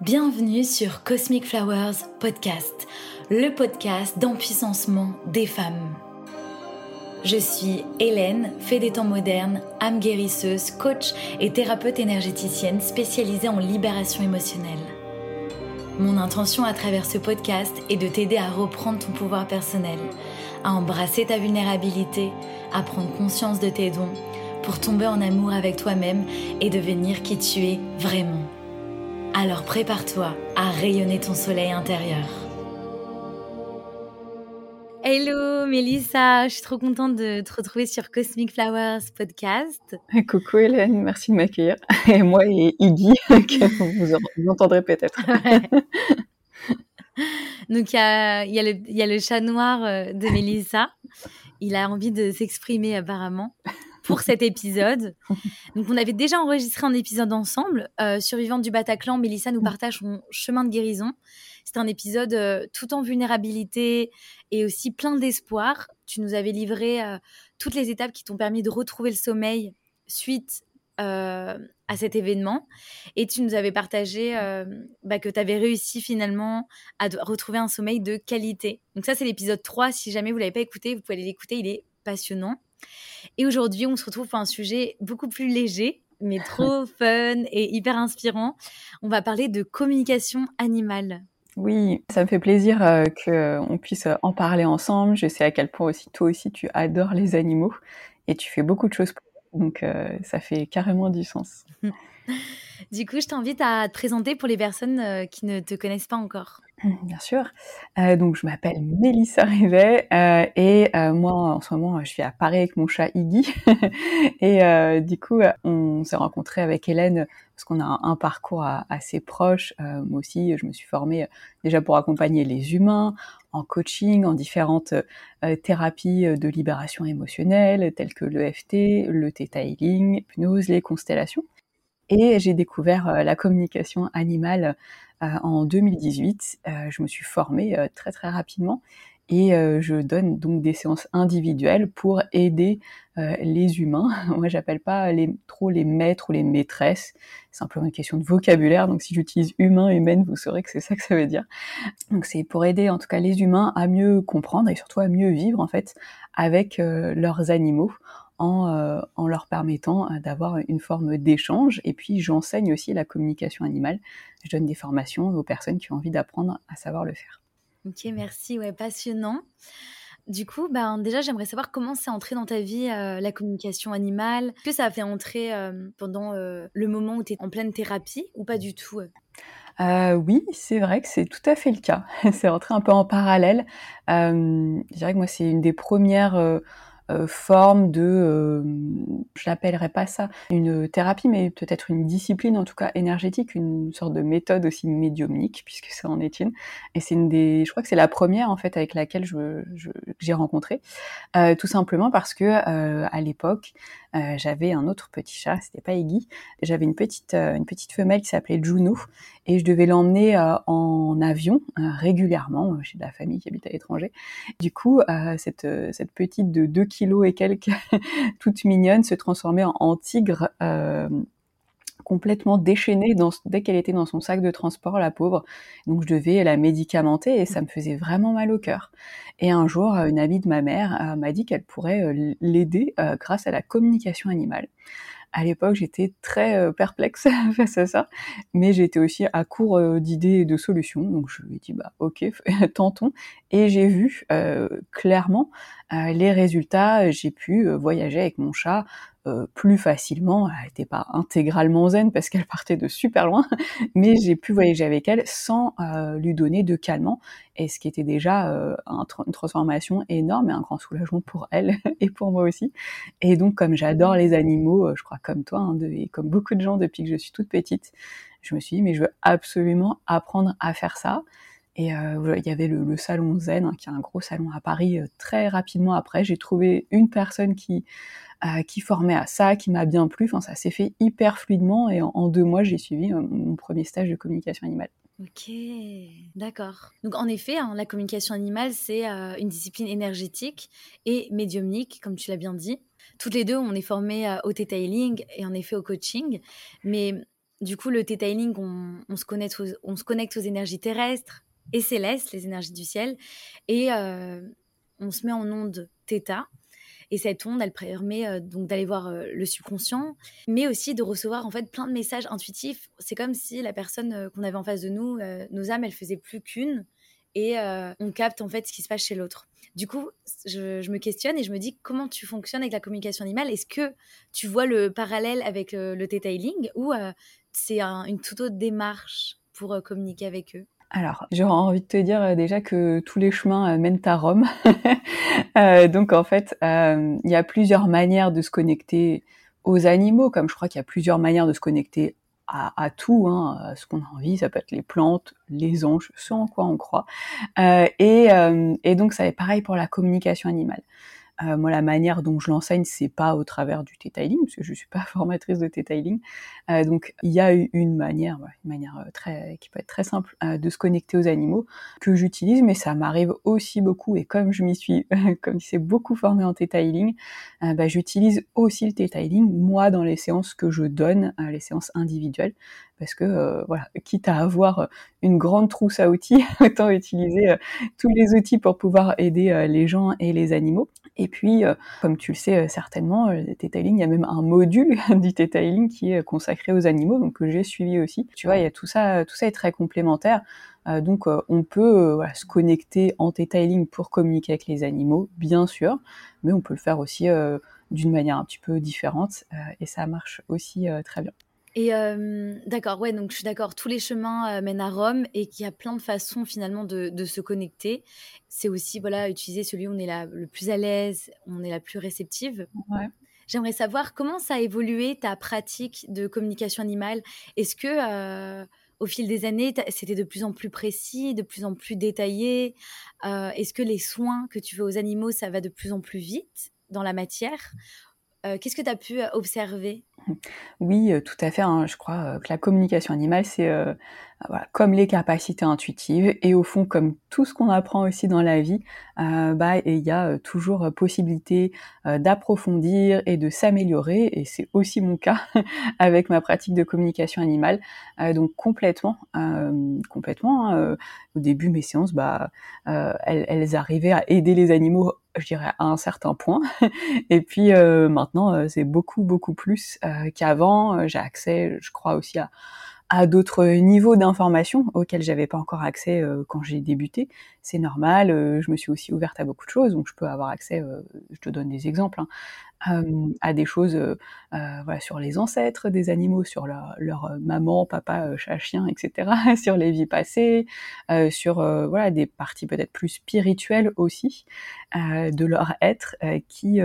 Bienvenue sur Cosmic Flowers Podcast, le podcast d'empuissancement des femmes. Je suis Hélène, fée des temps modernes, âme guérisseuse, coach et thérapeute énergéticienne spécialisée en libération émotionnelle. Mon intention à travers ce podcast est de t'aider à reprendre ton pouvoir personnel, à embrasser ta vulnérabilité, à prendre conscience de tes dons, pour tomber en amour avec toi-même et devenir qui tu es vraiment. Alors prépare-toi à rayonner ton soleil intérieur. Hello Mélissa, je suis trop contente de te retrouver sur Cosmic Flowers podcast. Coucou Hélène, merci de m'accueillir. Et moi et Iggy, que vous, entendrez peut-être. Donc il y a, y a, le chat noir euh, de Mélissa. Il a envie de s'exprimer apparemment pour cet épisode. Donc, on avait déjà enregistré un épisode ensemble. Euh, Survivante du Bataclan, Mélissa nous mm. partage son chemin de guérison. C'est un épisode euh, tout en vulnérabilité et aussi plein d'espoir. Tu nous avais livré euh, toutes les étapes qui t'ont permis de retrouver le sommeil suite à cet événement. Et tu nous avais partagé bah, que tu avais réussi finalement à retrouver un sommeil de qualité. Donc ça, c'est l'épisode 3. Si jamais vous ne l'avez pas écouté, vous pouvez aller l'écouter. Il est passionnant. Et aujourd'hui, on se retrouve pour un sujet beaucoup plus léger, mais trop fun et hyper inspirant. On va parler de communication animale. Oui, ça me fait plaisir euh, qu'on puisse en parler ensemble. Je sais à quel point aussi toi aussi tu adores les animaux et tu fais beaucoup de choses pour eux. Donc euh, ça fait carrément du sens. du coup, je t'invite à te présenter pour les personnes euh, qui ne te connaissent pas encore. Bien sûr. Euh, donc, je m'appelle Mélissa Rivet euh, et euh, moi, en ce moment, je suis à Paris avec mon chat Iggy. et du coup, on s'est rencontré avec Hélène parce qu'on a un, parcours assez proche. moi aussi, je me suis formée déjà pour accompagner les humains en coaching, en différentes thérapies de libération émotionnelle telles que l'EFT, le Theta Healing, l'hypnose, les constellations. Et j'ai découvert la communication animale euh, en 2018. Euh, je me suis formée euh, très très rapidement et je donne donc des séances individuelles pour aider les humains. Moi, j'appelle pas trop les maîtres ou les maîtresses. C'est simplement une question de vocabulaire. Donc, si j'utilise humain, humaine, vous saurez que c'est ça que ça veut dire. Donc, c'est pour aider en tout cas les humains à mieux comprendre et surtout à mieux vivre en fait avec leurs animaux euh, en, leur permettant euh, d'avoir une forme d'échange. Et puis j'enseigne aussi la communication animale. Je donne des formations aux personnes qui ont envie d'apprendre à savoir le faire. Ok, merci, ouais, passionnant. Du coup, ben, déjà, j'aimerais savoir comment c'est entré dans ta vie euh, la communication animale. Est-ce que ça a fait entrer pendant le moment où tu es en pleine thérapie ou pas du tout oui, c'est vrai que c'est tout à fait le cas. c'est entré un peu en parallèle. je dirais que moi, c'est une des premières euh, forme de, euh, je l'appellerais pas ça une thérapie, mais peut-être une discipline en tout cas énergétique, une sorte de méthode aussi médiumnique puisque ça en est une. Et c'est une des, je crois que c'est la première en fait avec laquelle je, j'ai rencontré, euh, tout simplement parce que à l'époque j'avais un autre petit chat, c'était pas Iggy, j'avais une petite une petite femelle qui s'appelait Juno et je devais l'emmener en avion régulièrement chez de la famille qui habite à l'étranger. Du coup, cette cette petite de 2 kilos et quelques, toute mignonne, se transformait en, tigre euh, complètement déchaînée dès qu'elle était dans son sac de transport, la pauvre. Donc je devais la médicamenter et ça me faisait vraiment mal au cœur. Et un jour, une amie de ma mère euh, m'a dit qu'elle pourrait euh, l'aider grâce à la communication animale à l'époque, j'étais très euh, perplexe face à ça, mais j'étais aussi à court euh, d'idées et de solutions. Donc je lui ai dit bah ok, tentons. Et j'ai vu euh, clairement les résultats. J'ai pu voyager avec mon chat euh, plus facilement. Elle n'était pas intégralement zen parce qu'elle partait de super loin, mais j'ai pu voyager avec elle sans euh, lui donner de calmant, et ce qui était déjà euh, une transformation énorme et un grand soulagement pour elle et pour moi aussi. Et donc, comme j'adore les animaux, je crois comme toi hein, et comme beaucoup de gens depuis que je suis toute petite, je me suis dit mais je veux absolument apprendre à faire ça. Et il y avait le, salon Zen, hein, qui est un gros salon à Paris. très rapidement après, j'ai trouvé une personne qui qui formait à ça, qui m'a bien plu. Enfin, ça s'est fait hyper fluidement et en, deux mois, j'ai suivi euh, mon premier stage de communication animale. Ok, d'accord. Donc en effet, hein, la communication animale, c'est euh, une discipline énergétique et médiumnique, comme tu l'as bien dit. Toutes les deux, on est formés euh, au detailing et en effet au coaching. Mais du coup, le Theta on, on se connecte aux énergies terrestres et célestes, les énergies du ciel, et euh, on se met en onde Theta. Et cette onde, elle permet euh, donc d'aller voir euh, le subconscient, mais aussi de recevoir en fait plein de messages intuitifs. C'est comme si la personne qu'on avait en face de nous, nos âmes, elles faisaient plus qu'une, et on capte en fait ce qui se passe chez l'autre. Du coup, je, me questionne et je me dis comment tu fonctionnes avec la communication animale? Est-ce que tu vois le parallèle avec le, le Healing? Ou c'est une toute autre démarche pour communiquer avec eux? Alors, j'aurais envie de te dire euh, déjà que tous les chemins euh, mènent à Rome. euh, donc en fait, il y a plusieurs manières de se connecter aux animaux, comme je crois qu'il y a plusieurs manières de se connecter à, tout, hein, à ce qu'on a envie. Ça peut être les plantes, les anges, ce en quoi on croit. Et, donc ça est pareil pour la communication animale. Euh, moi, la manière dont je l'enseigne, c'est pas au travers du detailing, parce que je suis pas formatrice de detailing. Euh, donc, il y a une manière, une manière euh, qui peut être très simple, de se connecter aux animaux que j'utilise, mais ça m'arrive aussi beaucoup. Et comme je m'y suis, comme c'est beaucoup formé en detailing, bah, j'utilise aussi le detailing moi dans les séances que je donne, les séances individuelles, parce que voilà, quitte à avoir une grande trousse à outils, autant utiliser tous les outils pour pouvoir aider les gens et les animaux. Et puis, euh, comme tu le sais euh, certainement, euh, le detailing, il y a même un module du detailing qui est consacré aux animaux, donc que j'ai suivi aussi. Tu vois, il y a tout ça, tout ça est très complémentaire. donc, on peut se connecter en detailing pour communiquer avec les animaux, bien sûr, mais on peut le faire aussi d'une manière un petit peu différente, et ça marche aussi très bien. Et d'accord, ouais, donc je suis d'accord, tous les chemins mènent à Rome et qu'il y a plein de façons finalement de, de se connecter. C'est aussi, voilà, utiliser celui où on est la, le plus à l'aise, on est la plus réceptive. Ouais. J'aimerais savoir comment ça a évolué ta pratique de communication animale? Est-ce que au fil des années, c'était de plus en plus précis, de plus en plus détaillé? Est-ce que les soins que tu fais aux animaux, ça va de plus en plus vite dans la matière? Qu'est-ce que tu as pu observer? Oui, tout à fait. Hein. Je crois que la communication animale, c'est voilà, comme les capacités intuitives et au fond comme tout ce qu'on apprend aussi dans la vie, euh, bah il y a toujours possibilité d'approfondir et de s'améliorer et c'est aussi mon cas avec ma pratique de communication animale. donc complètement, complètement. Hein, au début mes séances, bah elles, arrivaient à aider les animaux je dirais à un certain point. Et puis euh, maintenant, euh, c'est beaucoup beaucoup plus euh, qu'avant. J'ai accès, je crois aussi à d'autres niveaux d'information auxquels j'avais pas encore accès quand j'ai débuté. C'est normal, je me suis aussi ouverte à beaucoup de choses, donc je peux avoir accès, je te donne des exemples, hein, à des choses sur les ancêtres des animaux, sur leur, maman, papa, chat, chien, etc., sur les vies passées, sur des parties peut-être plus spirituelles aussi de leur être qui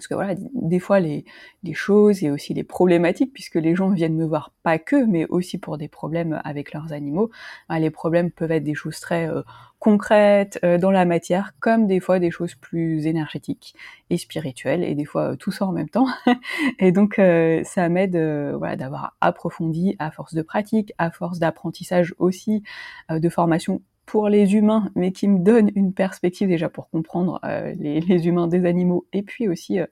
parce que voilà, des fois les, choses et aussi les problématiques, puisque les gens viennent me voir pas que, mais aussi pour des problèmes avec leurs animaux. Hein, les problèmes peuvent être des choses très euh, concrètes euh, dans la matière, comme des fois des choses plus énergétiques et spirituelles, et des fois euh, tout ça en même temps. et donc ça m'aide voilà d'avoir approfondi à force de pratique, à force d'apprentissage aussi, de formation pour les humains, mais qui me donne une perspective déjà pour comprendre euh, les, les, humains des animaux, et puis aussi euh,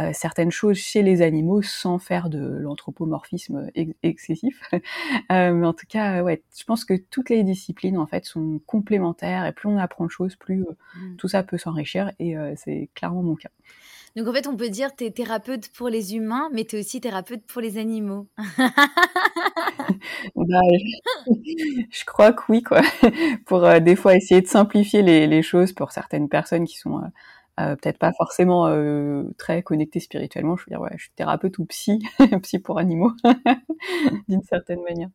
euh, certaines choses chez les animaux sans faire de l'anthropomorphisme excessif. mais en tout cas, ouais, je pense que toutes les disciplines en fait sont complémentaires, et plus on apprend de choses, plus mmh. tout ça peut s'enrichir, et c'est clairement mon cas. Donc en fait, on peut dire que tu es thérapeute pour les humains, mais tu es aussi thérapeute pour les animaux. bah, je, crois que oui, quoi. pour euh, des fois essayer de simplifier les, les, choses pour certaines personnes qui sont euh, euh peut-être pas forcément très connectées spirituellement. Je veux dire, ouais, je suis thérapeute ou psy, psy pour animaux, d'une certaine manière.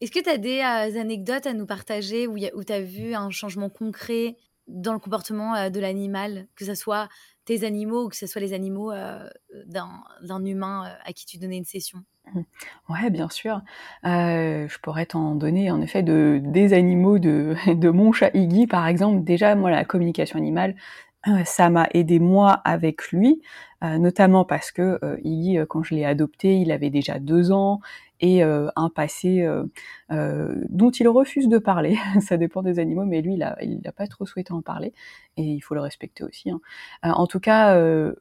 Est-ce que tu as des anecdotes à nous partager où, où tu as vu un changement concret dans le comportement de l'animal, que ce soit tes animaux ou que ce soit les animaux euh, d'un humain euh, à qui tu donnais une session? Mmh. Ouais, bien sûr. Euh, je pourrais t'en donner en effet de, des animaux de, de mon chat Iggy, par exemple. Déjà, moi, la communication animale, ça m'a aidé moi avec lui, notamment parce que Iggy, quand je l'ai adopté, il avait déjà deux ans et euh, un passé euh, euh, dont il refuse de parler. Ça dépend des animaux, mais lui, il n'a il a pas trop souhaité en parler et il faut le respecter aussi. Hein. en tout cas,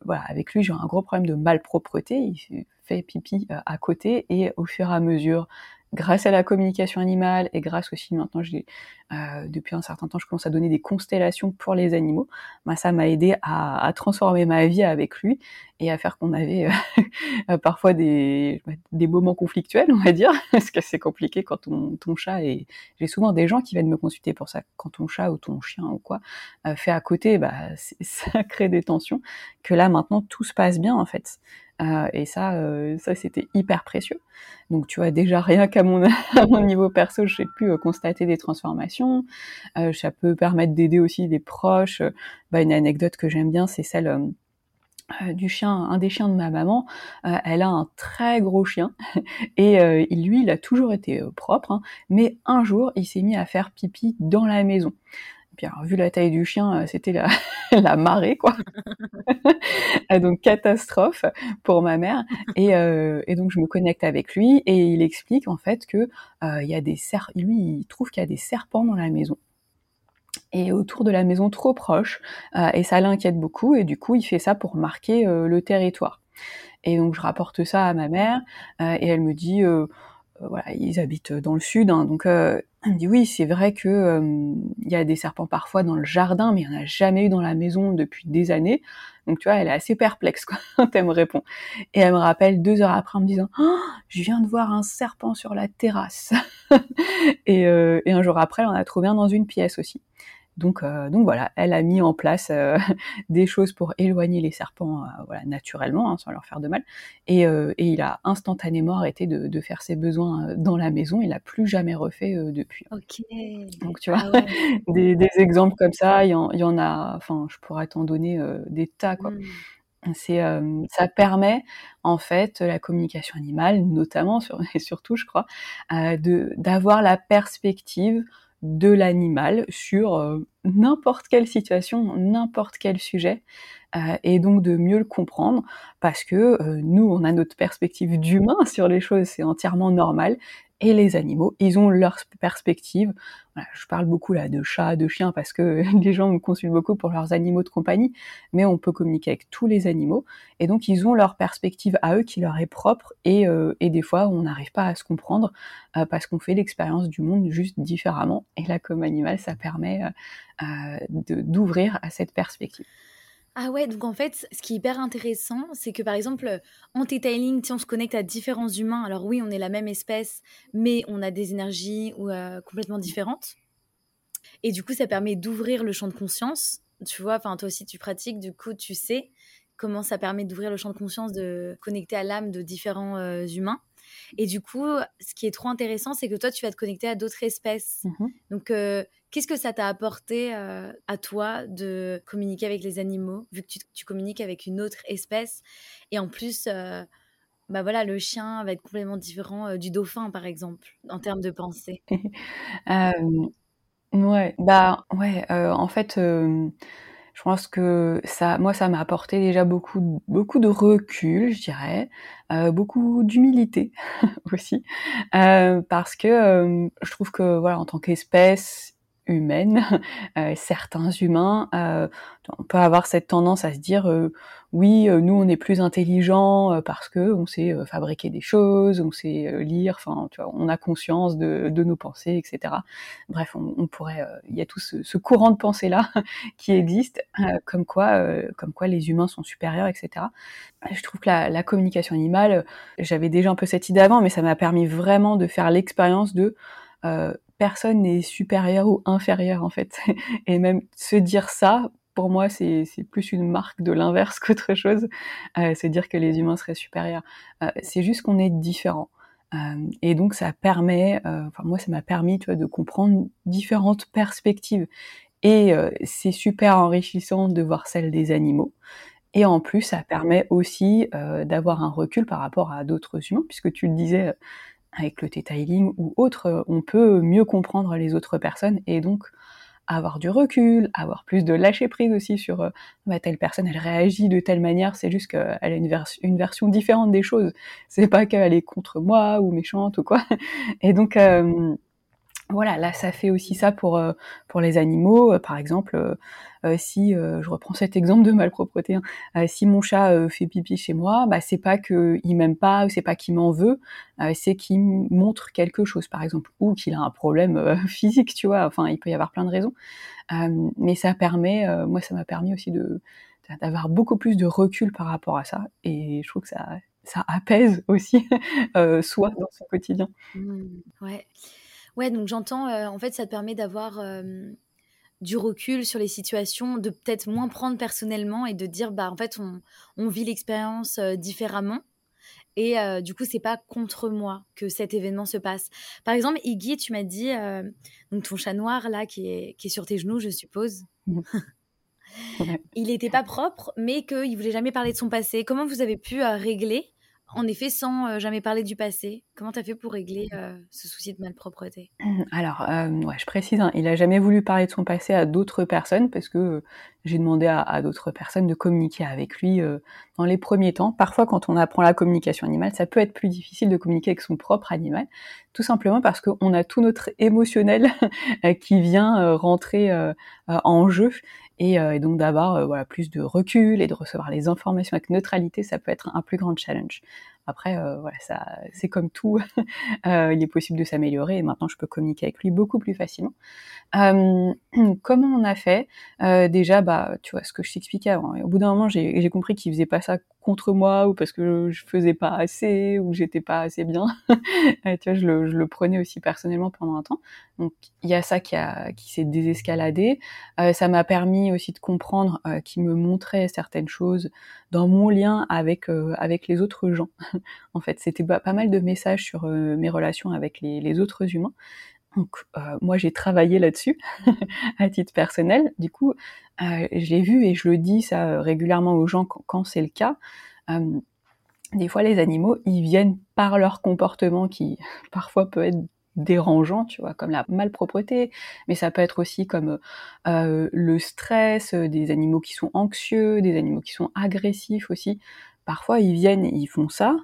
voilà, avec lui, j'ai un gros problème de malpropreté. Il fait pipi à côté et au fur et à mesure grâce à la communication animale et grâce aussi maintenant j'ai euh, depuis un certain temps je commence à donner des constellations pour les animaux bah, ça m'a aidé à, à, transformer ma vie avec lui et à faire qu'on avait euh, parfois des, des moments conflictuels on va dire parce que c'est compliqué quand ton, ton chat et j'ai souvent des gens qui viennent me consulter pour ça quand ton chat ou ton chien ou quoi euh, fait à côté bah ça crée des tensions que là maintenant tout se passe bien en fait euh, et ça, euh, ça c'était hyper précieux. Donc tu vois déjà rien qu'à mon, niveau perso, j'ai pu euh, constater des transformations. ça peut permettre d'aider aussi des proches. Bah, une anecdote que j'aime bien, c'est celle du chien, un des chiens de ma maman, elle a un très gros chien et lui, il a toujours été propre, hein, mais un jour, il s'est mis à faire pipi dans la maison. Puis alors, vu la taille du chien, euh, c'était la, la marée, quoi. donc catastrophe pour ma mère. Et, euh, et, donc je me connecte avec lui et il explique en fait que euh, il y a des lui il trouve qu'il y a des serpents dans la maison et autour de la maison trop proche euh, et ça l'inquiète beaucoup et du coup il fait ça pour marquer le territoire. Et donc je rapporte ça à ma mère et elle me dit voilà ils habitent dans le sud hein, donc elle me dit oui, c'est vrai que euh, il y a des serpents parfois dans le jardin, mais il n'y en a jamais eu dans la maison depuis des années. Donc tu vois, elle est assez perplexe quoi, quand elle me répond. Et elle me rappelle deux heures après en me disant oh, je viens de voir un serpent sur la terrasse. et, euh, et, un jour après, en a trouvé un dans une pièce aussi. Donc, euh, donc voilà, elle a mis en place euh, des choses pour éloigner les serpents, euh, voilà, naturellement, hein, sans leur faire de mal. Et, et, il a instantanément arrêté de, de, faire ses besoins dans la maison. Il n'a plus jamais refait depuis. Ok. Donc tu vois, ah des, des, exemples comme ça, il y en, y en a. Enfin, je pourrais t'en donner des tas, quoi. Mmh. C'est, ça permet en fait la communication animale, notamment sur, et surtout, je crois, de d'avoir la perspective de l'animal sur euh, n'importe quelle situation, n'importe quel sujet, euh, et donc de mieux le comprendre, parce que euh, nous, on a notre perspective d'humain sur les choses, c'est entièrement normal, et les animaux, ils ont leur perspective. Je parle beaucoup là de chats, de chiens parce que les gens me consultent beaucoup pour leurs animaux de compagnie, mais on peut communiquer avec tous les animaux et donc ils ont leur perspective à eux qui leur est propre et, euh, des fois on n'arrive pas à se comprendre euh, parce qu'on fait l'expérience du monde juste différemment et là comme animal ça permet euh, d'ouvrir à cette perspective. Ah ouais, donc en fait, ce qui est hyper intéressant, c'est que par exemple, en detailing, on se connecte à différents humains. Alors oui, on est la même espèce, mais on a des énergies euh, complètement différentes. Et du coup, ça permet d'ouvrir le champ de conscience. Tu vois, enfin, toi aussi, tu pratiques, du coup, tu sais comment ça permet d'ouvrir le champ de conscience, de connecter à l'âme de différents euh, humains. Et du coup, ce qui est trop intéressant, c'est que toi, tu vas te connecter à d'autres espèces. Mmh donc, euh, qu'est-ce que ça t'a apporté euh, à toi de communiquer avec les animaux, vu que tu, communiques avec une autre espèce? Et en plus, euh, bah voilà, le chien va être complètement différent du dauphin, par exemple, en termes de pensée. ouais, bah ouais, en fait je pense que ça, moi, ça m'a apporté déjà beaucoup, beaucoup de recul, je dirais, euh, beaucoup d'humilité aussi, euh, parce que euh, je trouve que voilà, en tant qu'espèce humaine, euh, certains humains, euh, on peut avoir cette tendance à se dire euh, oui, nous on est plus intelligent parce que on sait fabriquer des choses, on sait lire, enfin tu vois, on a conscience de, de nos pensées, etc. Bref, on, pourrait, il y a tout ce, ce, courant de pensée là qui existe, comme quoi, comme quoi les humains sont supérieurs, etc. Je trouve que la, la communication animale, j'avais déjà un peu cette idée avant, mais ça m'a permis vraiment de faire l'expérience de personne n'est supérieur ou inférieur en fait. Et même se dire ça, pour moi, c'est plus une marque de l'inverse qu'autre chose. Euh, c'est dire que les humains seraient supérieurs. Euh, c'est juste qu'on est différent. Euh, et donc ça permet, euh, enfin moi ça m'a permis tu vois, de comprendre différentes perspectives. Et c'est super enrichissant de voir celle des animaux. Et en plus, ça permet aussi d'avoir un recul par rapport à d'autres humains, puisque tu le disais, avec le detailing ou autre, euh, on peut mieux comprendre les autres personnes et donc avoir du recul, avoir plus de lâcher prise aussi sur euh, bah, telle personne, elle réagit de telle manière, c'est juste qu'elle a une, version différente des choses. C'est pas qu'elle est contre moi ou méchante ou quoi. Et donc, euh, voilà, là, ça fait aussi ça pour euh, pour les animaux. Euh, par exemple, euh, si je reprends cet exemple de malpropreté, hein, si mon chat fait pipi chez moi, bah c'est pas que il m'aime pas c'est pas qu'il m'en veut, c'est qu'il montre quelque chose, par exemple, ou qu'il a un problème physique, tu vois. Enfin, il peut y avoir plein de raisons, mais ça permet, moi, ça m'a permis aussi de d'avoir beaucoup plus de recul par rapport à ça, et je trouve que ça ça apaise aussi soi dans son quotidien. Mmh, ouais. Ouais, donc j'entends, euh, en fait, ça te permet d'avoir du recul sur les situations, de peut-être moins prendre personnellement et de dire, bah, en fait, on, vit l'expérience différemment. Et du coup, c'est pas contre moi que cet événement se passe. Par exemple, Iggy, tu m'as dit, donc ton chat noir là, qui est, qui est sur tes genoux, je suppose. Mmh. il n'était pas propre, mais qu'il voulait jamais parler de son passé. Comment vous avez pu régler en effet, sans euh, jamais parler du passé. Comment tu as fait pour régler euh, ce souci de malpropreté? Alors, euh, je précise, hein, il a jamais voulu parler de son passé à d'autres personnes parce que j'ai demandé à, d'autres personnes de communiquer avec lui dans les premiers temps. Parfois, quand on apprend la communication animale, ça peut être plus difficile de communiquer avec son propre animal, tout simplement parce qu'on a tout notre émotionnel qui vient rentrer en jeu et, donc d'avoir voilà plus de recul et de recevoir les informations avec neutralité, ça peut être un plus grand challenge. Après, euh, voilà, ça, c'est comme tout, euh, il est possible de s'améliorer et maintenant je peux communiquer avec lui beaucoup plus facilement. Euh, comment on a fait? Déjà, bah, tu vois, ce que je t'expliquais avant. Au bout d'un moment, j'ai compris qu'il faisait pas ça contre moi ou parce que je faisais pas assez ou j'étais pas assez bien. tu vois, je le, je le, prenais aussi personnellement pendant un temps. Donc, il y a ça qui, a, qui s'est désescaladé. ça m'a permis aussi de comprendre qu'il me montrait certaines choses dans mon lien avec avec les autres gens. en fait, c'était pas mal de messages sur euh, mes relations avec les, autres humains. Donc, euh, moi, j'ai travaillé là-dessus à titre personnel. Du coup, euh, j'ai vu et je le dis ça régulièrement aux gens quand, c'est le cas. des fois, les animaux, ils viennent par leur comportement qui parfois peut être dérangeant, tu vois, comme la malpropreté, mais ça peut être aussi comme le stress, des animaux qui sont anxieux, des animaux qui sont agressifs aussi parfois ils viennent et ils font ça euh,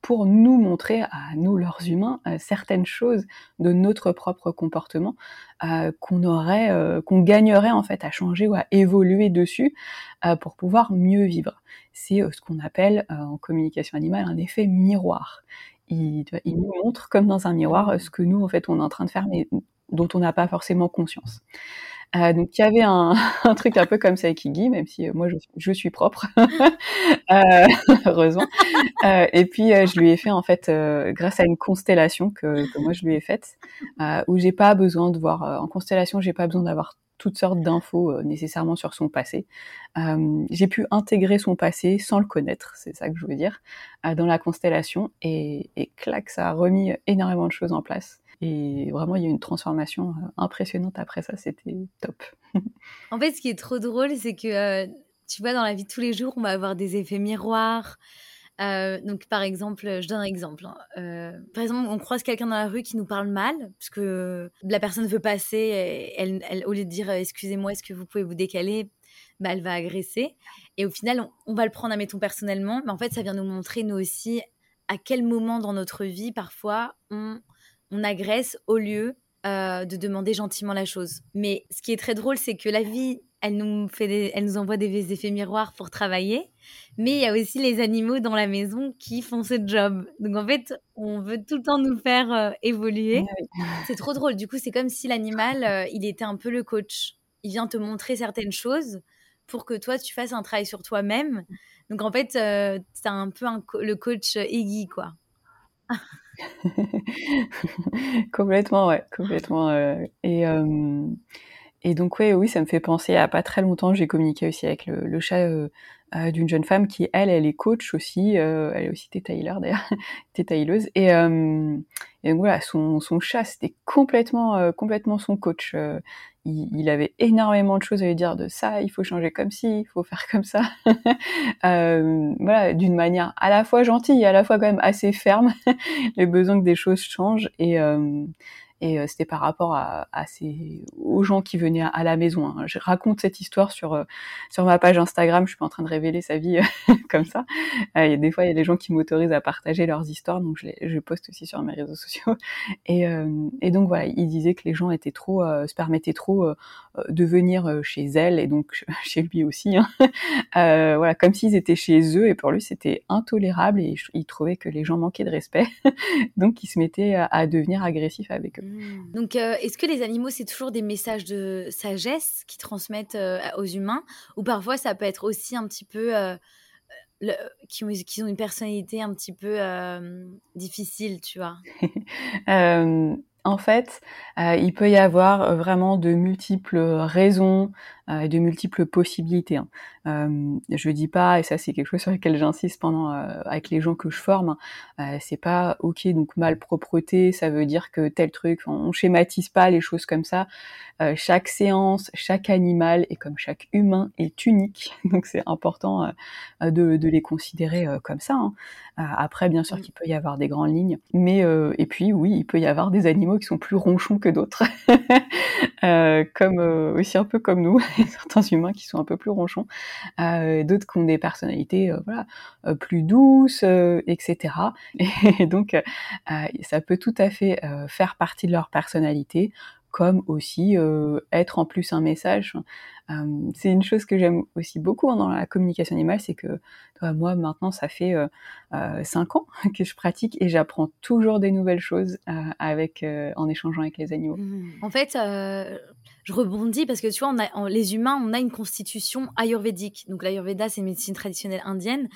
pour nous montrer à nous, leurs humains, euh, certaines choses de notre propre comportement euh, qu'on aurait, qu'on gagnerait en fait à changer ou à évoluer dessus pour pouvoir mieux vivre. C'est ce qu'on appelle en communication animale un effet miroir. Il, il, nous montre comme dans un miroir ce que nous en fait on est en train de faire mais dont on n'a pas forcément conscience. Euh, donc il y avait un, un, truc un peu comme ça avec Iggy, même si euh, moi je, je, suis propre, euh, heureusement. Euh, et puis euh, je lui ai fait en fait, grâce à une constellation que, que, moi je lui ai faite, où j'ai pas besoin de voir en constellation, j'ai pas besoin d'avoir toutes sortes d'infos nécessairement sur son passé. j'ai pu intégrer son passé sans le connaître, c'est ça que je veux dire, dans la constellation et, et clac, ça a remis énormément de choses en place. Et vraiment, il y a eu une transformation euh, impressionnante après ça, c'était top. en fait, ce qui est trop drôle, c'est que, euh, tu vois, dans la vie de tous les jours, on va avoir des effets miroirs. Euh, donc, par exemple, je donne un exemple. Hein. par exemple, on croise quelqu'un dans la rue qui nous parle mal, parce que la personne veut passer, et elle, au lieu de dire excusez-moi, est-ce que vous pouvez vous décaler, bah, elle va agresser. Et au final, on, on va le prendre, admettons, personnellement, mais en fait, ça vient nous montrer, nous aussi, à quel moment dans notre vie, parfois, on on agresse au lieu euh, de demander gentiment la chose. Mais ce qui est très drôle, c'est que la vie, elle nous, fait elle nous envoie des effets miroirs pour travailler, mais il y a aussi les animaux dans la maison qui font ce job. Donc en fait, on veut tout le temps nous faire euh, évoluer. C'est trop drôle. Du coup, c'est comme si l'animal, euh, il était un peu le coach. Il vient te montrer certaines choses pour que toi, tu fasses un travail sur toi-même. Donc en fait, c'est un peu le coach Iggy, quoi. complètement, ouais, complètement. Euh, et, euh, et donc, ouais, oui, ça me fait penser à pas très longtemps, j'ai communiqué aussi avec le, chat euh, euh d'une jeune femme qui, elle, elle est coach aussi, euh, elle est aussi tétailleur d'ailleurs, tétailleuse. Et, et donc voilà, son, son chat, c'était complètement, complètement son coach il, avait énormément de choses à lui dire de ça, il faut changer comme ci, il faut faire comme ça. voilà, d'une manière à la fois gentille à la fois quand même assez ferme, les besoins que des choses changent. Et, et euh, c'était par rapport à, à, ces aux gens qui venaient à, la maison. Hein. Je raconte cette histoire sur euh, sur ma page Instagram. Je suis pas en train de révéler sa vie comme ça. Des fois il y a des gens qui m'autorisent à partager leurs histoires, donc je, les, je poste aussi sur mes réseaux sociaux. Et, et donc voilà, il disait que les gens étaient trop se permettaient trop de venir chez elle et donc chez lui aussi. Hein. voilà, comme s'ils étaient chez eux et pour lui c'était intolérable et il trouvait que les gens manquaient de respect, donc il se mettait à, devenir agressif avec eux. Mmh. Donc, euh, est-ce que les animaux c'est toujours des messages de sagesse qui transmettent euh, aux humains, ou parfois ça peut être aussi un petit peu euh, qui, ont, qui, ont, une personnalité un petit peu difficile, tu vois? En fait, il peut y avoir vraiment de multiples raisons euh, de multiples possibilités. Hein. Euh, je dis pas, et ça c'est quelque chose sur lequel j'insiste pendant euh, avec les gens que je forme, hein, euh, c'est pas ok donc malpropreté, ça veut dire que tel truc, on schématise pas les choses comme ça. chaque séance, chaque animal et comme chaque humain est unique, donc c'est important de, de, les considérer comme ça. Hein. après, bien sûr qu'il peut y avoir des grandes lignes, mais et puis oui, il peut y avoir des animaux qui sont plus ronchons que d'autres, comme aussi un peu comme nous. certains humains qui sont un peu plus ronchons, euh, d'autres qui ont des personnalités euh, voilà, euh, plus douces, etc. Et donc, ça peut tout à fait faire partie de leur personnalité, comme aussi être en plus un message. c'est une chose que j'aime aussi beaucoup hein, dans la communication animale, c'est que moi maintenant ça fait cinq ans que je pratique et j'apprends toujours des nouvelles choses avec en échangeant avec les animaux. Mmh. En fait, je rebondis parce que tu vois, les humains, on a une constitution ayurvédique. Donc l'ayurveda, c'est une médecine traditionnelle indienne.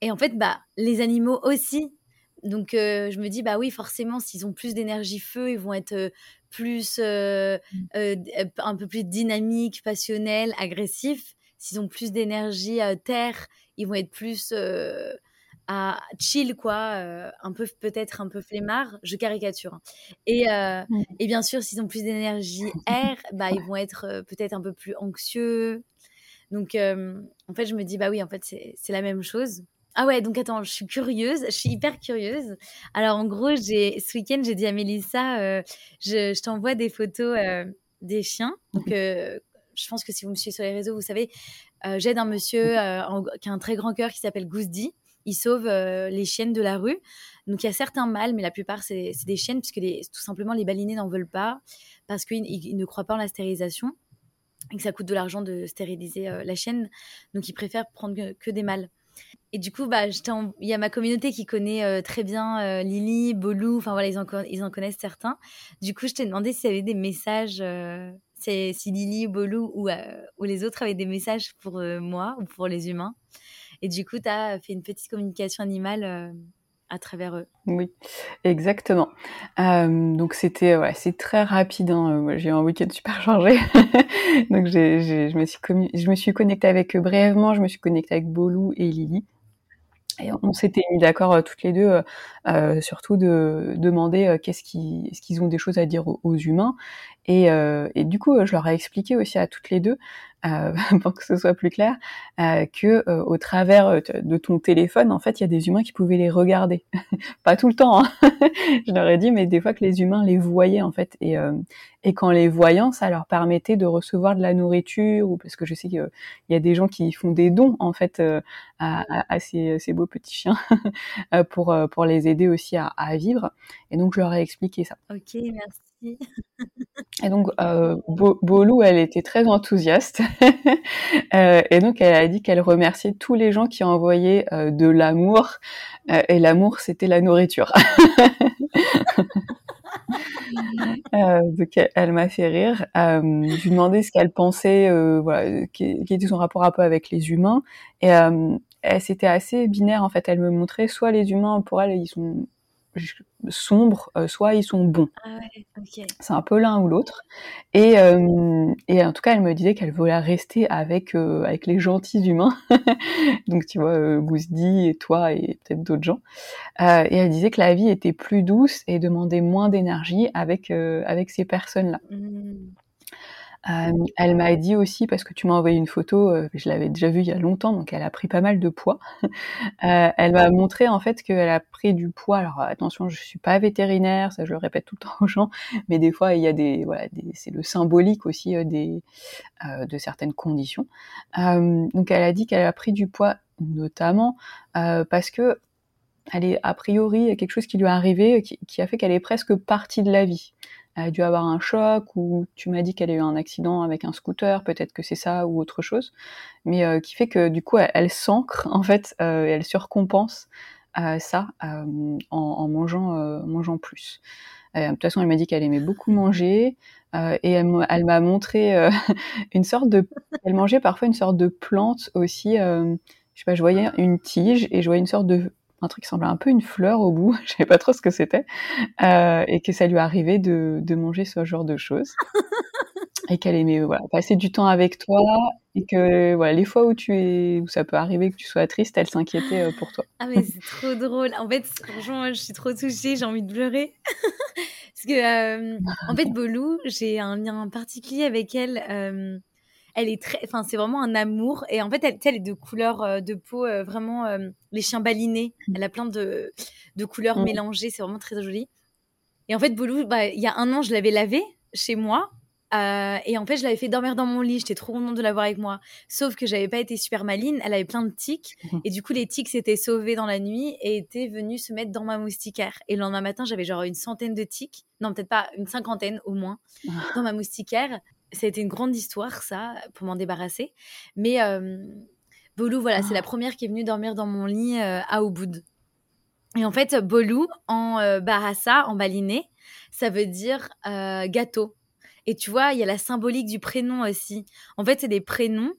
Et en fait, bah, les animaux aussi. Donc euh, je me dis, bah oui, forcément, s'ils ont plus d'énergie feu, ils vont être euh, plus, euh, mmh. un peu plus dynamiques, passionnels, agressifs. S'ils ont plus d'énergie terre, ils vont être plus à chill quoi un peu peut-être un peu flemmard je caricature hein. et, et bien sûr s'ils ont plus d'énergie air bah ils vont être peut-être un peu plus anxieux donc en fait je me dis bah oui en fait c'est la même chose ah ouais donc attends je suis curieuse je suis hyper curieuse alors en gros j'ai ce week-end j'ai dit à Mélissa je, je t'envoie des photos des chiens donc je pense que si vous me suivez sur les réseaux vous savez j'aide un monsieur qui a un très grand cœur qui s'appelle Gousdi ils sauvent euh, les chiennes de la rue. Donc il y a certains mâles, mais la plupart c'est des chiennes, puisque tout simplement les balinés n'en veulent pas, parce qu'ils ne croient pas en la stérilisation, et que ça coûte de l'argent de stériliser euh, la chienne. Donc ils préfèrent prendre que, des mâles. Et du coup, bah, il y a ma communauté qui connaît euh, très bien Lily, Bolou, enfin voilà, ils en, connaissent certains. Du coup, je t'ai demandé s'il y avait des messages, si Lily, Bolou ou, les autres avaient des messages pour moi ou pour les humains. Et du coup, tu as fait une petite communication animale euh, à travers eux. Oui, exactement. Euh, donc c'était c'est très rapide. Hein. J'ai eu un week-end super chargé, donc je me suis je me suis connectée avec eux brièvement. Je me suis connectée avec Bolou et Lily. Et on s'était mis d'accord euh, toutes les deux, euh, surtout de demander qu'est-ce qu'ils, ont des choses à dire aux, humains. Et, euh, du coup, je leur ai expliqué aussi à toutes les deux euh, pour que ce soit plus clair, euh, que euh, au travers euh, de ton téléphone, en fait, il y a des humains qui pouvaient les regarder. Pas tout le temps, hein je leur ai dit, mais des fois que les humains les voyaient en fait, et, et qu'en les voyant, ça leur permettait de recevoir de la nourriture, ou parce que je sais qu'il y a des gens qui font des dons en fait à, ces, beaux petits chiens pour pour les aider aussi à, à vivre. Et donc je leur ai expliqué ça. Ok, merci. Et donc, euh, Bolou, elle était très enthousiaste. euh, et donc, elle a dit qu'elle remerciait tous les gens qui envoyaient euh, de l'amour. Euh, et l'amour, c'était la nourriture. Donc, elle, m'a fait rire. je lui demandais ce qu'elle pensait, voilà, qui, était son rapport un peu avec les humains. Et c'était assez binaire, en fait. Elle me montrait soit les humains, pour elle, ils sont sombres, euh, soit ils sont bons. Ah c'est un peu l'un ou l'autre. Et, euh, et, en tout cas, elle me disait qu'elle voulait rester avec, euh, avec les gentils humains. Donc, tu vois, Gousdi et toi et peut-être d'autres gens. et elle disait que la vie était plus douce et demandait moins d'énergie avec, avec ces personnes-là. Mmh. Euh, elle m'a dit aussi, parce que tu m'as envoyé une photo, euh, je l'avais déjà vue il y a longtemps, donc elle a pris pas mal de poids. Euh, elle m'a montré en fait qu'elle a pris du poids. Alors attention, je suis pas vétérinaire, ça je le répète tout le temps aux gens, mais des fois il y a des, voilà, c'est le symbolique aussi de certaines conditions. donc elle a dit qu'elle a pris du poids notamment parce que elle est a priori quelque chose qui lui est arrivé qui, a fait qu'elle est presque partie de la vie a dû avoir un choc ou tu m'as dit qu'elle a eu un accident avec un scooter, peut-être que c'est ça ou autre chose, mais euh, qui fait que du coup elle, s'ancre en fait, euh, elle surcompense euh, ça en, en, mangeant, mangeant plus. de toute façon, elle m'a dit qu'elle aimait beaucoup manger et elle, m'a montré une sorte de, elle mangeait parfois une sorte de plante aussi. je sais pas, je voyais une tige et je voyais une sorte de un truc qui semblait un peu une fleur au bout, je savais pas trop ce que c'était, euh, et que ça lui arrivait de, de manger ce genre de choses. et qu'elle aimait voilà, passer du temps avec toi et que voilà, les fois où tu es où ça peut arriver que tu sois triste, elle s'inquiétait euh, pour toi. Ah mais c'est trop drôle. En fait, franchement, je suis trop touchée, j'ai envie de pleurer. Parce que euh, en fait, Bolou, j'ai un lien particulier avec elle. Euh, elle est très, enfin, c'est vraiment un amour. Et en fait, elle, elle est de couleur euh, de peau euh, vraiment euh, les chiens balinés. Mm. Elle a plein de, de couleurs mm. mélangées. C'est vraiment très joli. Et en fait, Boulou, bah, il y a un an, je l'avais lavé chez moi. et en fait, je l'avais fait dormir dans mon lit. J'étais trop contente de l'avoir avec moi. Sauf que j'avais pas été super maline. Elle avait plein de tics. Mm. Et du coup, les tics s'étaient sauvés dans la nuit et étaient venus se mettre dans ma moustiquaire. Et le lendemain matin, j'avais genre une centaine de tics. Non, peut-être pas une cinquantaine au moins ah. dans ma moustiquaire ça a été une grande histoire, ça, pour m'en débarrasser. Mais euh, Bolou, voilà, c'est la ah. première qui est venue dormir dans mon lit euh, à Ubud. Et en fait, Bolou, en euh, Barassa, en baliné, ça veut dire gâteau. Et tu vois, il y a la symbolique du prénom aussi. En fait, c'est des prénoms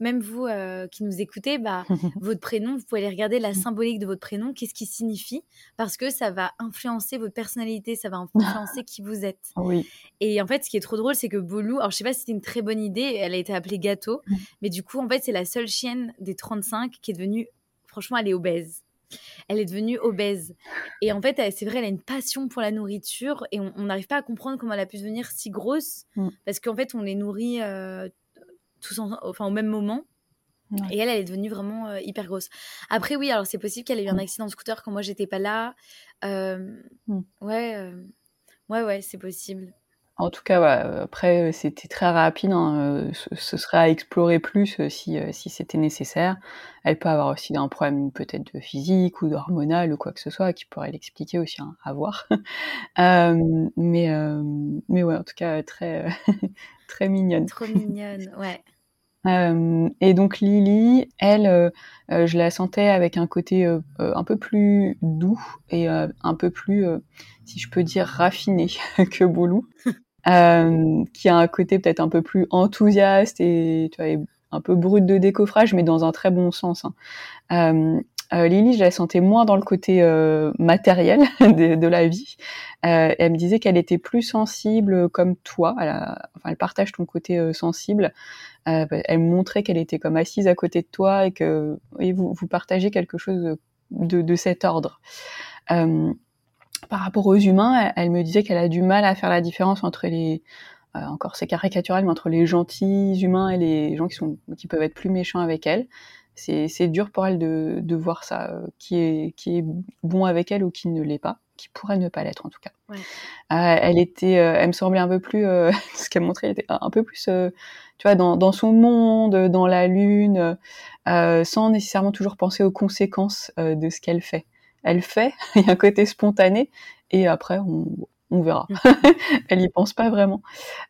même vous euh, qui nous écoutez, bah, votre prénom, vous pouvez aller regarder la symbolique de votre prénom, qu'est-ce qui signifie, parce que ça va influencer votre personnalité, ça va influencer qui vous êtes. Oui. Et en fait, ce qui est trop drôle, c'est que Bolou, alors je sais pas si c'était une très bonne idée, elle a été appelée Gâteau, mm. mais du coup, en fait, c'est la seule chienne des 35 qui est devenue, franchement, elle est obèse. Elle est devenue obèse. Et en fait, c'est vrai, elle a une passion pour la nourriture et on n'arrive pas à comprendre comment elle a pu devenir si grosse mm. parce qu'en fait, on les nourrit euh, tous enfin, au même moment. Et elle, elle est devenue vraiment euh, hyper grosse. Après, oui, alors c'est possible qu'elle ait eu un accident de scooter quand moi j'étais pas là. Euh, mm. Ouais, euh, ouais, ouais, c'est possible. En tout cas, après, c'était très rapide. Hein, ce, serait à explorer plus si, si c'était nécessaire. Elle peut avoir aussi un problème peut-être de physique ou d'hormonal ou quoi que ce soit qui pourrait l'expliquer aussi, hein, à voir. mais, mais ouais, en tout cas, très, très mignonne. Trop mignonne, ouais. Euh, et donc Lily, elle, euh, euh, je la sentais avec un côté un peu plus doux et un peu plus, si je peux dire, raffiné que Boulou, qui a un côté peut-être un peu plus enthousiaste et tu vois, un peu brut de décoffrage, mais dans un très bon sens. Hein. Euh, Lily, je la sentais moins dans le côté euh, matériel de, la vie. Euh, elle me disait qu'elle était plus sensible comme toi. Elle, partage ton côté sensible. elle me montrait qu'elle était comme assise à côté de toi et que vous, partagez quelque chose de, cet ordre. par rapport aux humains, elle, me disait qu'elle a du mal à faire la différence entre les encore c'est caricatural, mais entre les gentils humains et les gens qui peuvent être plus méchants avec elle c'est dur pour elle de, de voir ça, euh, qui, est, qui est bon avec elle ou qui ne l'est pas, qui pourrait ne pas l'être en tout cas. Ouais. Euh, elle était, euh, elle me semblait un peu plus, ce qu'elle montrait, elle était un peu plus, tu vois, dans, dans, son monde, dans la lune, sans nécessairement toujours penser aux conséquences de ce qu'elle fait. Elle fait, il y a un côté spontané, et après on, on verra. Mm. elle y pense pas vraiment.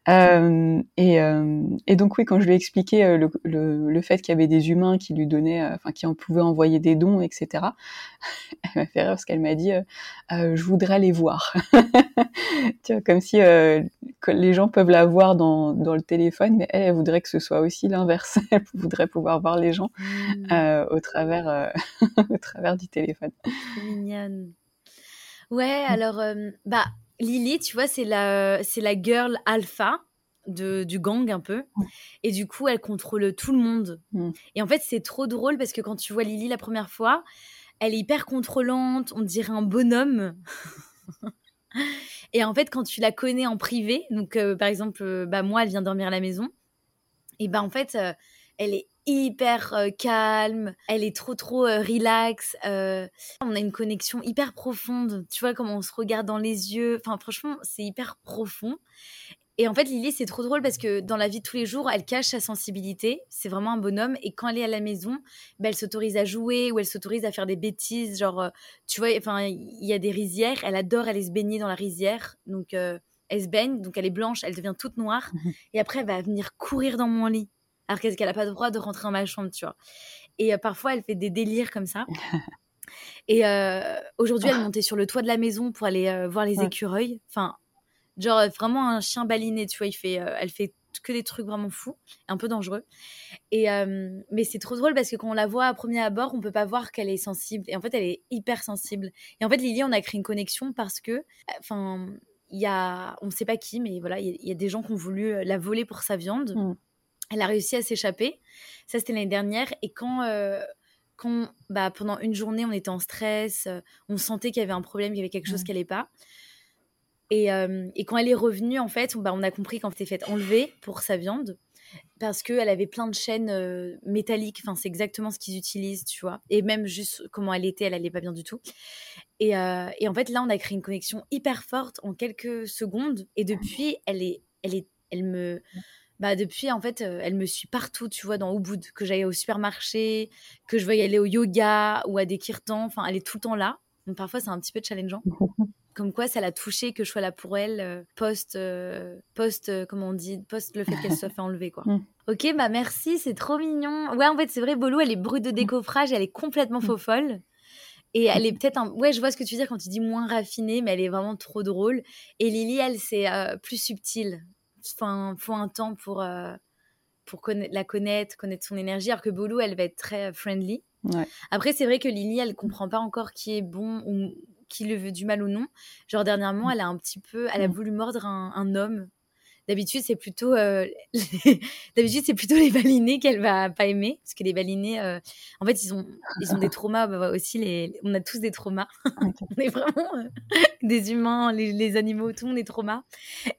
Euh, et, euh, et, donc oui, quand je lui ai expliqué euh, le, le, le fait qu'il y avait des humains qui lui donnaient, enfin qui en pouvaient envoyer des dons, etc. Elle m'a fait rire parce qu'elle m'a dit, je voudrais les voir. tu vois, comme si les gens peuvent la voir dans, dans le téléphone, mais elle, elle voudrait que ce soit aussi l'inverse. elle voudrait pouvoir voir les gens mm. au travers, au travers du téléphone. Mignonne. Ouais, alors, bah, Lily, tu vois, c'est la, c'est la girl alpha de, du gang un peu. Et du coup, elle contrôle tout le monde. Mm. Et en fait, c'est trop drôle parce que quand tu vois Lily la première fois, elle est hyper contrôlante, on dirait un bonhomme. Et en fait, quand tu la connais en privé, donc par exemple, bah, moi, elle vient dormir à la maison, et bah en fait, elle est hyper calme, elle est trop trop relax. on a une connexion hyper profonde, tu vois, comment on se regarde dans les yeux. Enfin, franchement, c'est hyper profond. Et en fait, Lily, c'est trop drôle parce que dans la vie de tous les jours, elle cache sa sensibilité. C'est vraiment un bonhomme. Et quand elle est à la maison, ben, elle s'autorise à jouer ou elle s'autorise à faire des bêtises. Genre, tu vois, enfin, il y a des rizières. Elle adore aller se baigner dans la rizière. Donc, elle se baigne. Donc, elle est blanche. Elle devient toute noire. Et après, elle va venir courir dans mon lit alors qu'elle n'a pas le droit de rentrer dans ma chambre, tu vois. Et euh, parfois, elle fait des délires comme ça. Et euh, aujourd'hui, elle montait sur le toit de la maison pour aller euh, voir les écureuils. Enfin, genre vraiment un chien baliné, tu vois. Il fait, elle fait que des trucs vraiment fous, un peu dangereux. Et mais c'est trop drôle parce que quand on la voit à premier abord, on peut pas voir qu'elle est sensible. Et en fait, elle est hyper sensible. Et en fait, Lily, on a créé une connexion parce que, enfin, il y a, on sait pas qui, mais voilà, il y, a des gens qui ont voulu la voler pour sa viande. Mm elle a réussi à s'échapper. Ça, c'était l'année dernière. Et quand, euh, quand bah, pendant une journée, on était en stress, euh, on sentait qu'il y avait un problème, qu'il y avait quelque chose qui n'allait pas. Et, euh, et, quand elle est revenue, en fait, on, bah, on a compris qu'elle s'était fait enlever pour sa viande parce qu'elle avait plein de chaînes métalliques. Enfin, c'est exactement ce qu'ils utilisent, tu vois. Et même juste comment elle était, elle allait pas bien du tout. Et, et, en fait, là, on a créé une connexion hyper forte en quelques secondes. Et depuis, elle est, elle est, elle me bah depuis en fait euh, elle me suit partout tu vois dans Ubud que j'aille au supermarché que je veuille aller au yoga ou à des kirtans. Enfin elle est tout le temps là. Donc parfois c'est un petit peu challengeant. Comme quoi ça l'a touché que je sois là pour elle euh, post euh, post comment on dit post le fait qu'elle soit fait enlever quoi. Mm. ok bah merci c'est trop mignon. Ouais en fait c'est vrai Bolou elle est brute de décoffrage elle est complètement mm. faux folle. Et elle est peut-être un... Ouais, je vois ce que tu veux dire quand tu dis moins raffinée, mais elle est vraiment trop drôle. Et Lily, elle, c'est plus subtil enfin, faut un temps pour, euh, pour la connaître, connaître son énergie, alors que Bolou, elle va être très euh, friendly. Après, c'est vrai que Lily, elle comprend pas encore qui est bon ou qui le veut du mal ou non. Genre, dernièrement, elle a un petit peu, elle a mm. voulu mordre un homme D'habitude, c'est plutôt, euh, d'habitude, c'est plutôt les balinés qu'elle va pas aimer, parce que les balinés, euh, en fait, ils ont, ils ont des traumas. Bah, aussi, les, on a tous des traumas. on est vraiment euh, des humains, les, animaux, tout le monde est trauma.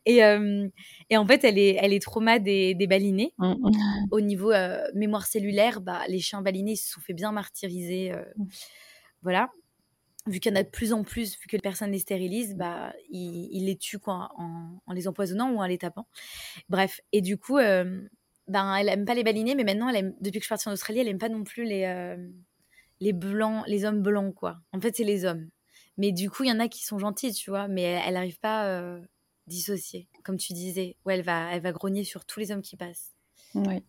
Et, et en fait, elle est, elle est trauma des, des balinés. Mmh, mmh. Au niveau mémoire cellulaire, bah, les chiens balinés se sont fait bien martyriser. Mmh. voilà vu qu'il y en a de plus en plus, vu que les personnes les stérilisent, bah, ils, les tuent quoi, en, les empoisonnant ou en les tapant. Bref, et du coup, euh, ben, elle aime pas les balinés, mais maintenant, elle aime, depuis que je suis partie en Australie, elle aime pas non plus les, euh, les blancs, les hommes blancs, quoi. En fait, c'est les hommes. Mais du coup, il y en a qui sont gentils, tu vois, mais elle n'arrive pas à euh, dissocier, comme tu disais. Ouais, elle va, elle va grogner sur tous les hommes qui passent.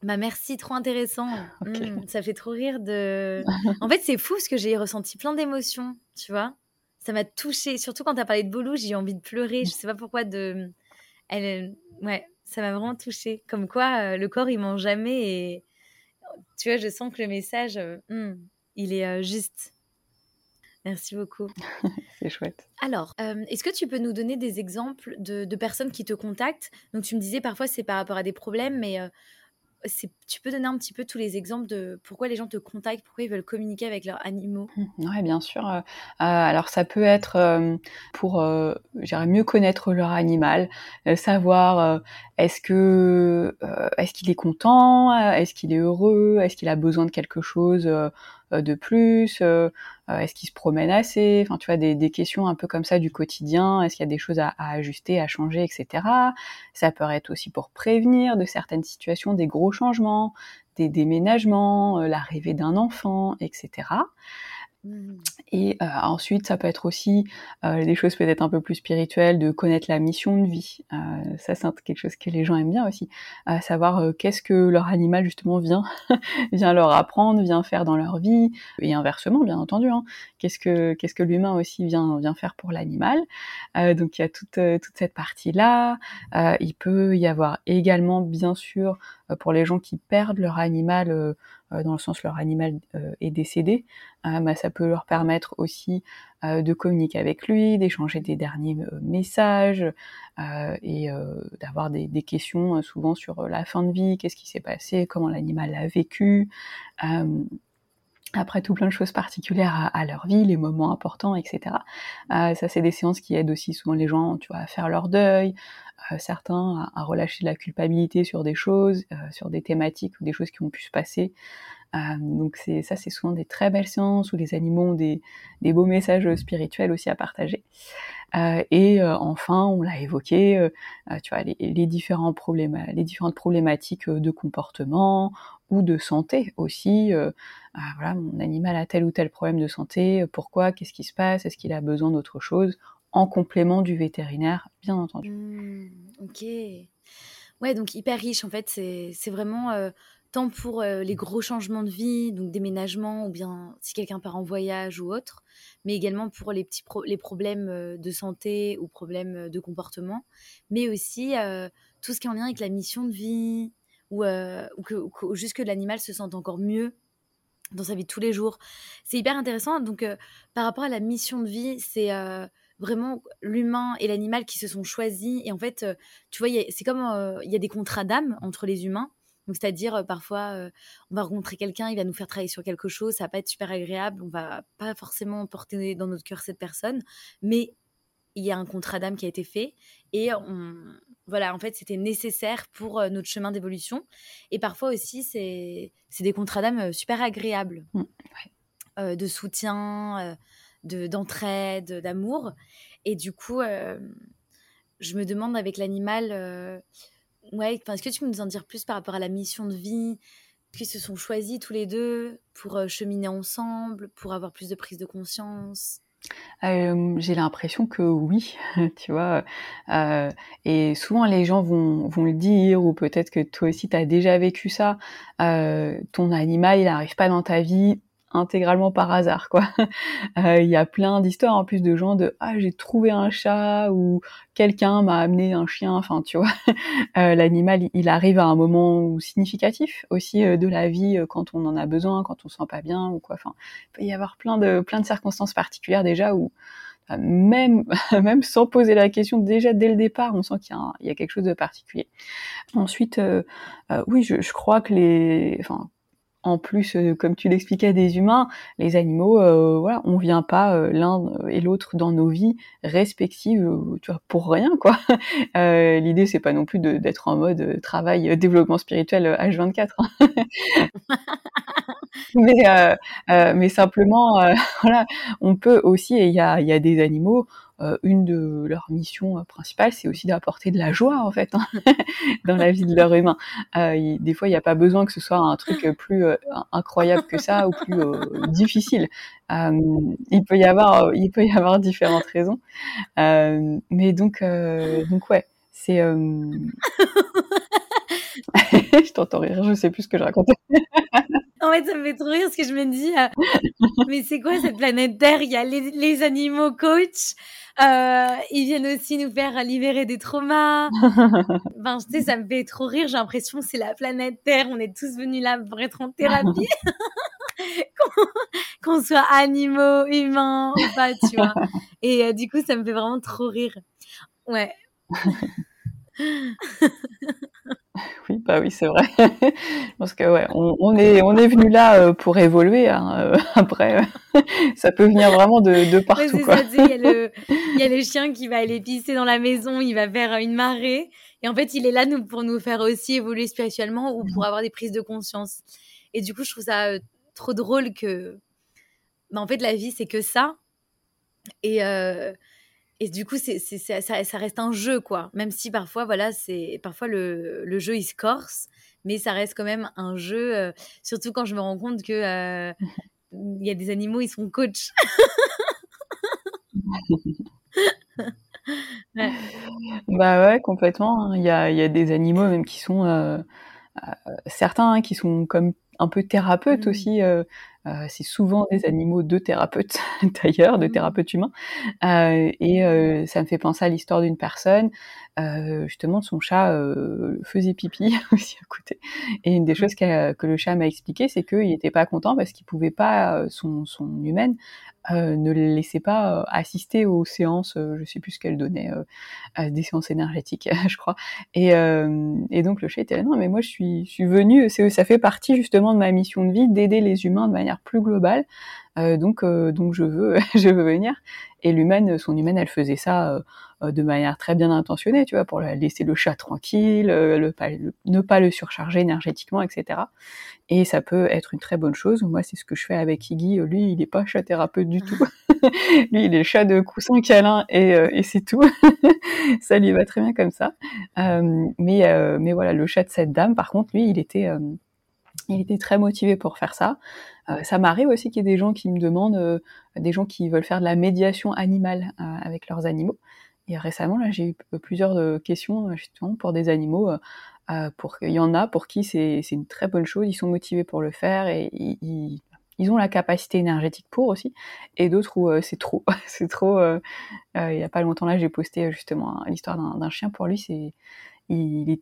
Bah merci, trop intéressant. Mmh, ça fait trop rire de. en fait, c'est fou parce que j'ai ressenti plein d'émotions, tu vois. Ça m'a touchée, surtout quand tu as parlé de Boulou, j'ai eu envie de pleurer. Je sais pas pourquoi. De, elle, ouais, ça m'a vraiment touchée. Comme quoi, euh, le corps il ment jamais et tu vois, je sens que le message, euh, mmh, il est euh, juste. Merci beaucoup. c'est chouette. Alors, est-ce que tu peux nous donner des exemples de, de, personnes qui te contactent? Donc, tu me disais parfois c'est par rapport à des problèmes, mais tu peux donner un petit peu tous les exemples de pourquoi les gens te contactent, pourquoi ils veulent communiquer avec leurs animaux? Mmh, Oui, bien sûr. Euh, euh, alors ça peut être euh, pour mieux connaître leur animal, savoir est-ce que est-ce qu'il est content, est-ce qu'il est heureux, est-ce qu'il a besoin de quelque chose de plus Est-ce qu'il se promène assez? Enfin, tu vois, des, questions un peu comme ça du quotidien. Est-ce qu'il y a des choses à, à, ajuster, à changer, etc. Ça peut être aussi pour prévenir de certaines situations, des gros changements, des déménagements, euh, l'arrivée d'un enfant, etc. Mmh. Et euh, ensuite, ça peut être aussi euh, des choses peut-être un peu plus spirituelles, de connaître la mission de vie. Euh, ça, c'est quelque chose que les gens aiment bien aussi. savoir qu'est-ce que leur animal justement vient, vient leur apprendre, vient faire dans leur vie, et inversement, bien entendu. Hein. Qu'est-ce que qu'est-ce que l'humain aussi vient vient faire pour l'animal. donc il y a toute toute cette partie là. il peut y avoir également, bien sûr, pour les gens qui perdent leur animal dans le sens leur animal euh, est décédé, euh, bah, ça peut leur permettre aussi de communiquer avec lui, d'échanger des derniers messages et d'avoir des, questions souvent sur la fin de vie, qu'est-ce qui s'est passé, comment l'animal l'a vécu. Après tout plein de choses particulières à, leur vie, les moments importants, etc. Euh, ça, c'est des séances qui aident aussi souvent les gens, tu vois, à faire leur deuil, euh, certains à, relâcher de la culpabilité sur des choses, euh, sur des thématiques ou des choses qui ont pu se passer. Donc c'est ça, c'est souvent des très belles séances où les animaux ont des, des beaux messages spirituels aussi à partager. et enfin, on l'a évoqué, tu vois, les, différents les différentes problématiques de comportement ou de santé aussi. Voilà, mon animal a tel ou tel problème de santé, pourquoi, qu'est-ce qui se passe, est-ce qu'il a besoin d'autre chose, en complément du vétérinaire, bien entendu. Mmh, ok. Ouais, donc hyper riche en fait, c'est vraiment euh, tant pour euh, les gros changements de vie, donc déménagement ou bien si quelqu'un part en voyage ou autre, mais également pour les petits problèmes euh, de santé ou problèmes de comportement, mais aussi tout ce qui est en lien avec la mission de vie ou, juste que l'animal se sente encore mieux dans sa vie de tous les jours. C'est hyper intéressant. Donc, euh, par rapport à la mission de vie, c'est euh, vraiment l'humain et l'animal qui se sont choisis. Et en fait, euh, tu vois, c'est comme il y a des contrats d'âme entre les humains. Donc, c'est-à-dire, parfois, on va rencontrer quelqu'un, il va nous faire travailler sur quelque chose, ça va pas être super agréable, on va pas forcément porter dans notre cœur cette personne, mais il y a un contrat d'âme qui a été fait et on, voilà, en fait, c'était nécessaire pour euh, notre chemin d'évolution. Et parfois aussi, c'est des contrats d'âme euh, super agréables, mmh, euh, de soutien, de d'entraide, d'amour. Et du coup, je me demande avec l'animal, ouais, est-ce que tu peux nous en dire plus par rapport à la mission de vie qu'ils se sont choisis tous les deux pour cheminer ensemble, pour avoir plus de prise de conscience? J'ai l'impression que oui, tu vois? Euh, et souvent les gens vont le dire ou peut-être que toi aussi tu as déjà vécu ça, euh, ton animal il n'arrive pas dans ta vie intégralement par hasard quoi. Euh, il y a plein d'histoires en plus de gens de ah j'ai trouvé un chat ou quelqu'un m'a amené un chien. Enfin tu vois, euh, l'animal il arrive à un moment significatif aussi euh, de la vie quand on en a besoin, quand on se sent pas bien ou quoi. Enfin il peut y avoir plein de plein de circonstances particulières déjà où même même sans poser la question déjà dès le départ on sent qu'il y, a quelque chose de particulier ensuite oui je, je, crois que les enfin en plus, euh, comme tu l'expliquais, des humains, les animaux, euh, voilà, on vient pas euh, l'un et l'autre dans nos vies respectives, tu vois, pour rien, quoi. L'idée, c'est pas non plus d'être en mode travail, développement spirituel H24. Hein. mais, simplement, voilà, on peut aussi, et il y a des animaux, euh, une de leurs missions euh, principales, c'est aussi d'apporter de la joie en fait hein, dans la vie de leur humain. Euh, des fois, il n'y a pas besoin que ce soit un truc plus incroyable que ça ou plus difficile. il peut y avoir, il peut y avoir différentes raisons. mais donc, donc ouais, c'est. je t'entends rire, je sais plus ce que je racontais. En fait, ça me fait trop rire parce que je me dis, mais c'est quoi cette planète Terre Il y a les, les animaux coach, euh, ils viennent aussi nous faire libérer des traumas. ben, tu sais, ça me fait trop rire. J'ai l'impression que c'est la planète Terre. On est tous venus là pour être en thérapie. Qu'on soit animaux, humains ou pas, tu vois. Et euh, du coup, ça me fait vraiment trop rire. Ouais. Oui, bah oui, c'est vrai. Parce que ouais, on, est on est venu là euh, pour évoluer. Hein, euh, après, ça peut venir vraiment de, de partout. il, y a le, il y a le chien qui va aller pisser dans la maison, il va faire une marée, et en fait, il est là nous, pour nous faire aussi évoluer spirituellement ou pour mmh. avoir des prises de conscience. Et du coup, je trouve ça euh, trop drôle que, bah, en fait, la vie c'est que ça. Et et du coup, c'est, ça, ça, reste un jeu, quoi. Même si parfois, voilà, c'est parfois le, le, jeu il se corse, mais ça reste quand même un jeu. Euh, surtout quand je me rends compte que euh, il y a des animaux, ils sont coach. Bah ouais, complètement. Hein. Il y, a, y a, des animaux même qui sont euh, certains hein, qui sont comme un peu thérapeutes mmh. aussi. Euh, c'est souvent des animaux de thérapeutes d'ailleurs, de mmh. thérapeutes humains. Euh, et euh, ça me fait penser à l'histoire d'une personne. justement, son chat faisait pipi aussi à côté. Et une des mmh. choses que le chat m'a expliqué, c'est qu'il n'était pas content parce qu'il pouvait pas, son, son humaine, ne les laissait pas assister aux séances, je sais plus ce qu'elle donnait, des séances énergétiques, je crois. Et, et donc le chat était là, non, mais moi je suis, je suis venue, ça fait partie justement de ma mission de vie d'aider les humains de manière plus globale. Euh, donc, euh, donc je veux, je veux venir. Et l'humaine, son humaine, elle faisait ça euh, de manière très bien intentionnée, tu vois, pour laisser le chat tranquille, le, ne pas le surcharger énergétiquement, etc. Et ça peut être une très bonne chose. Moi, c'est ce que je fais avec Iggy. Lui, il n'est pas chat thérapeute du tout. lui, il est chat de coussin câlin et, et c'est tout. ça lui va très bien comme ça. mais, mais voilà, le chat de cette dame, par contre, lui, il était il était très motivé pour faire ça. Euh, ça m'arrive aussi qu'il y ait des gens qui me demandent, euh, des gens qui veulent faire de la médiation animale euh, avec leurs animaux. Et récemment, là, j'ai eu plusieurs questions justement pour des animaux. pour il y en a pour qui c'est une très bonne chose, ils sont motivés pour le faire et ils, ils ont la capacité énergétique pour aussi, et d'autres où c'est trop, c'est trop. il y a pas longtemps là, j'ai posté justement l'histoire d'un chien. Pour lui, c'est il,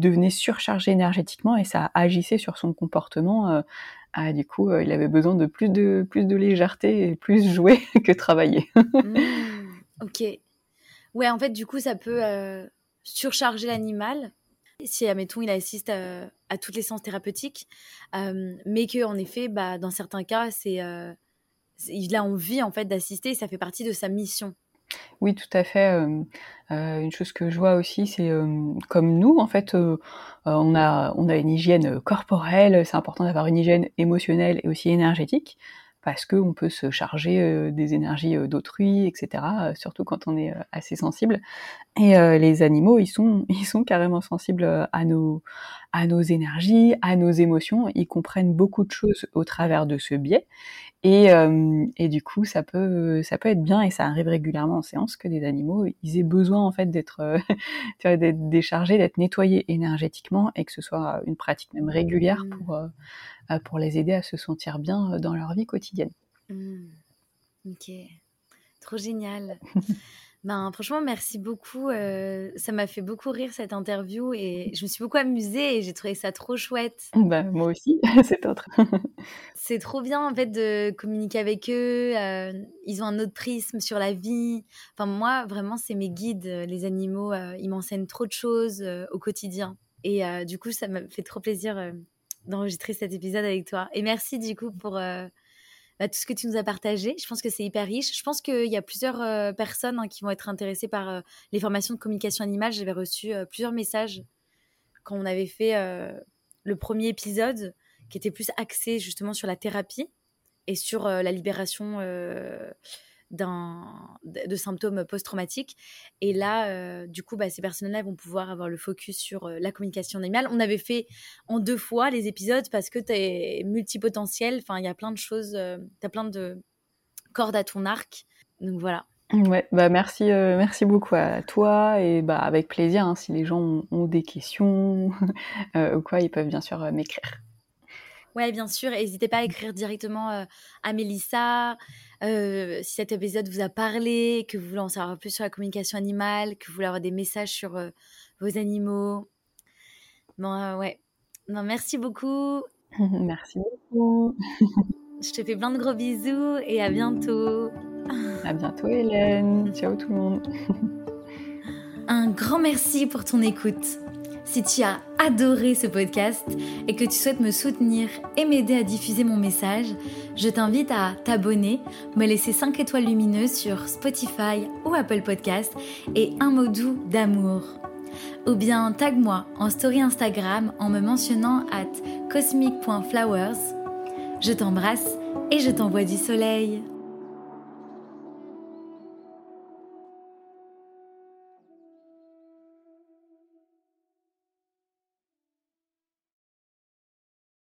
devenait surchargé énergétiquement et ça agissait sur son comportement. Euh, ah, du coup, euh, il avait besoin de plus de plus de légèreté et plus jouer que travailler. Mmh, ok. Ouais, en fait, du coup, ça peut euh, surcharger l'animal si, admettons, il assiste à, toutes les séances thérapeutiques, mais que en effet, bah, dans certains cas, c'est il a envie en fait d'assister, ça fait partie de sa mission. Oui, tout à fait. Euh, euh, une chose que je vois aussi, c'est euh, comme nous, en fait, on a on a une hygiène corporelle. C'est important d'avoir une hygiène émotionnelle et aussi énergétique parce qu'on peut se charger des énergies d'autrui, etc. surtout quand on est assez sensible. Et les animaux, ils sont ils sont carrément sensibles à nos à nos énergies, à nos émotions. Ils comprennent beaucoup de choses au travers de ce biais. Et, euh, et, du coup, ça peut, ça peut être bien, et ça arrive régulièrement en séance, que des animaux, ils aient besoin en fait d'être, euh, d'être déchargés, d'être nettoyés énergétiquement, et que ce soit une pratique même régulière mmh. pour, euh, pour les aider à se sentir bien dans leur vie quotidienne. Mmh. Ok, trop génial. Ben, franchement, merci beaucoup. Euh, ça m'a fait beaucoup rire cette interview et je me suis beaucoup amusée et j'ai trouvé ça trop chouette. Ben, moi aussi, c'est autre. c'est trop bien en fait de communiquer avec eux. Euh, ils ont un autre prisme sur la vie. Enfin, moi, vraiment, c'est mes guides. Les animaux, euh, ils m'enseignent trop de choses au quotidien. Et du coup, ça m'a fait trop plaisir d'enregistrer cet épisode avec toi. Et merci du coup pour bah, tout ce que tu nous as partagé. Je pense que c'est hyper riche. Je pense qu'il y a plusieurs euh, personnes hein, qui vont être intéressées par euh, les formations de communication animale. J'avais reçu euh, plusieurs messages quand on avait fait le premier épisode qui était plus axé justement sur la thérapie et sur la libération de symptômes post-traumatiques. Et là, euh, du coup, bah, ces personnes-là vont pouvoir avoir le focus sur euh, la communication animale. On avait fait en deux fois les épisodes parce que tu es multipotentiel. Enfin, il y a plein de choses, euh, tu as plein de cordes à ton arc. Donc voilà. Ouais, bah merci, merci beaucoup à toi et bah avec plaisir. Hein, si les gens ont, des questions ou quoi, ils peuvent bien sûr m'écrire. Ouais, bien sûr. N'hésitez pas à écrire directement à Mélissa. Euh, si cet épisode vous a parlé, que vous voulez en savoir plus sur la communication animale, que vous voulez avoir des messages sur euh, vos animaux. Bon, euh, ouais. Non, merci beaucoup. merci beaucoup. Je te fais plein de gros bisous et à bientôt. À bientôt, Hélène. Ciao tout le monde. Un grand merci pour ton écoute. Si tu as adoré ce podcast et que tu souhaites me soutenir et m'aider à diffuser mon message, je t'invite à t'abonner, me laisser 5 étoiles lumineuses sur Spotify ou Apple Podcast et un mot doux d'amour. Ou bien tag-moi en story Instagram en me mentionnant at cosmic.flowers. Je t'embrasse et je t'envoie du soleil.